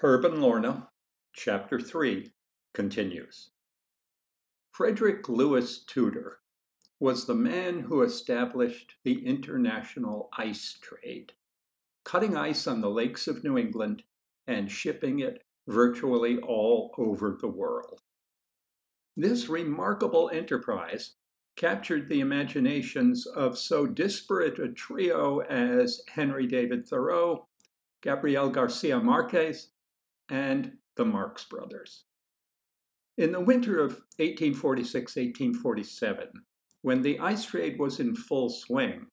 Herb and Lorna, Chapter 3, continues. Frederick Lewis Tudor was the man who established the international ice trade, cutting ice on the lakes of New England and shipping it virtually all over the world. This remarkable enterprise captured the imaginations of so disparate a trio as Henry David Thoreau, Gabriel Garcia Marquez, and the Marx Brothers. In the winter of 1846 1847, when the ice trade was in full swing,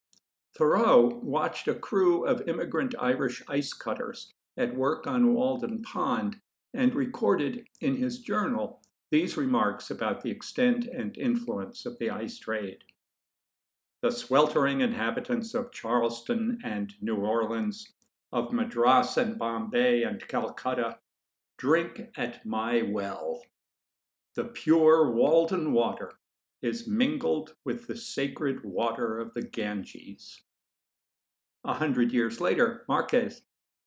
Thoreau watched a crew of immigrant Irish ice cutters at work on Walden Pond and recorded in his journal these remarks about the extent and influence of the ice trade. The sweltering inhabitants of Charleston and New Orleans, of Madras and Bombay and Calcutta, drink at my well. The pure Walden water is mingled with the sacred water of the Ganges. A hundred years later, Marquez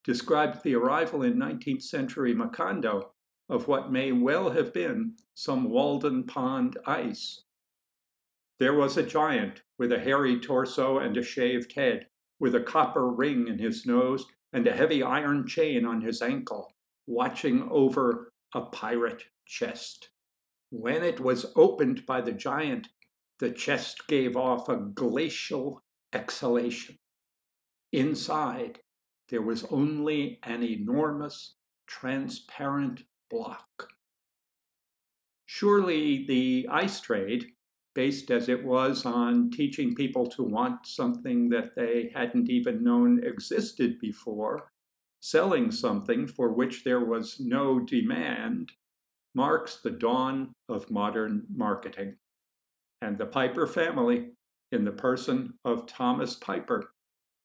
described the arrival in 19th century Macondo of what may well have been some Walden Pond ice. There was a giant with a hairy torso and a shaved head, with a copper ring in his nose and a heavy iron chain on his ankle watching over a pirate chest. When it was opened by the giant, the chest gave off a glacial exhalation. Inside, there was only an enormous, transparent block. Surely the ice trade, based as it was on teaching people to want something that they hadn't even known existed before, selling something for which there was no demand marks the dawn of modern marketing. And the Piper family, in the person of Thomas Piper,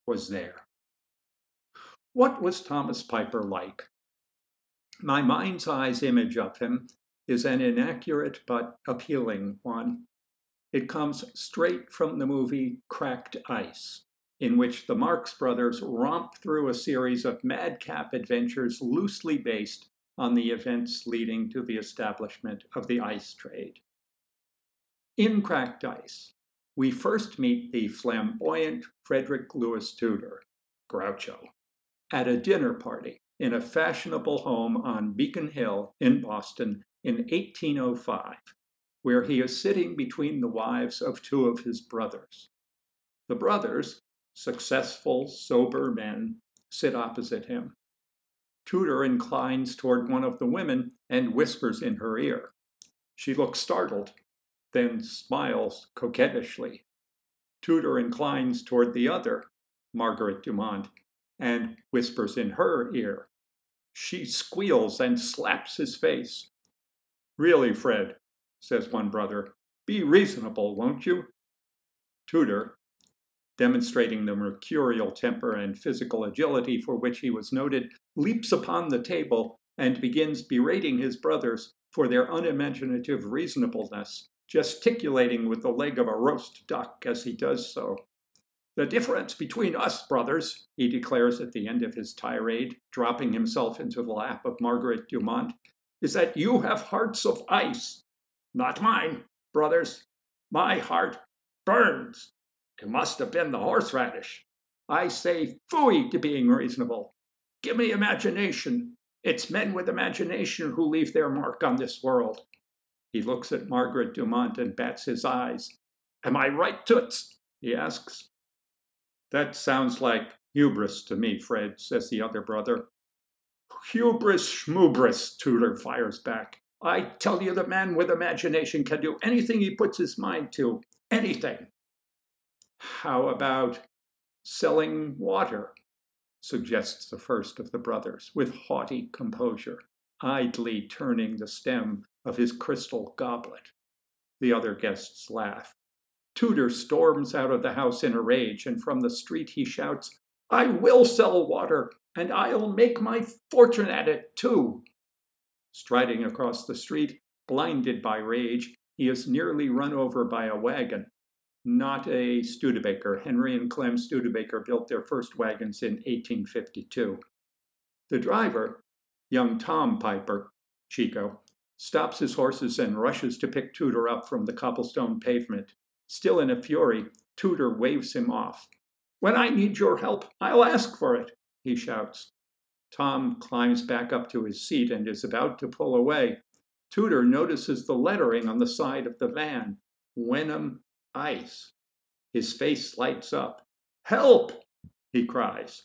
was there. What was Thomas Piper like? My mind's eye's image of him is an inaccurate but appealing one. It comes straight from the movie Cracked Ice, in which the Marx Brothers romp through a series of madcap adventures loosely based on the events leading to the establishment of the ice trade. In Cracked Ice, we first meet the flamboyant Frederick Lewis Tudor, Groucho, at a dinner party in a fashionable home on Beacon Hill in Boston in 1805, where he is sitting between the wives of two of his brothers. The brothers, successful, sober men sit opposite him. Tudor inclines toward one of the women and whispers in her ear. She looks startled, then smiles coquettishly. Tudor inclines toward the other, Margaret Dumont, and whispers in her ear. She squeals and slaps his face. Really, Fred, says one brother, be reasonable, won't you? Tudor, demonstrating the mercurial temper and physical agility for which he was noted, leaps upon the table and begins berating his brothers for their unimaginative reasonableness, gesticulating with the leg of a roast duck as he does so. The difference between us, brothers, he declares at the end of his tirade, dropping himself into the lap of Margaret Dumont, is that you have hearts of ice. Not mine, brothers. My heart burns. Must have been the horseradish. I say fooey to being reasonable. Give me imagination. It's men with imagination who leave their mark on this world. He looks at Margaret Dumont and bats his eyes. Am I right, Toots? he asks. That sounds like hubris to me, Fred, says the other brother. Hubris schmubris, Tudor fires back. I tell you, the man with imagination can do anything he puts his mind to. Anything. How about selling water? suggests the first of the brothers, with haughty composure, idly turning the stem of his crystal goblet. The other guests laugh. Tudor storms out of the house in a rage, and from the street he shouts, I will sell water, and I'll make my fortune at it too. Striding across the street, blinded by rage, he is nearly run over by a wagon not a Studebaker. Henry and Clem Studebaker built their first wagons in 1852. The driver, Young Tom Piper, Chico, stops his horses and rushes to pick Tudor up from the cobblestone pavement. Still in a fury, Tudor waves him off. When I need your help, I'll ask for it, he shouts. Tom climbs back up to his seat and is about to pull away. Tudor notices the lettering on the side of the van Wenham Ice. His face lights up. Help! he cries.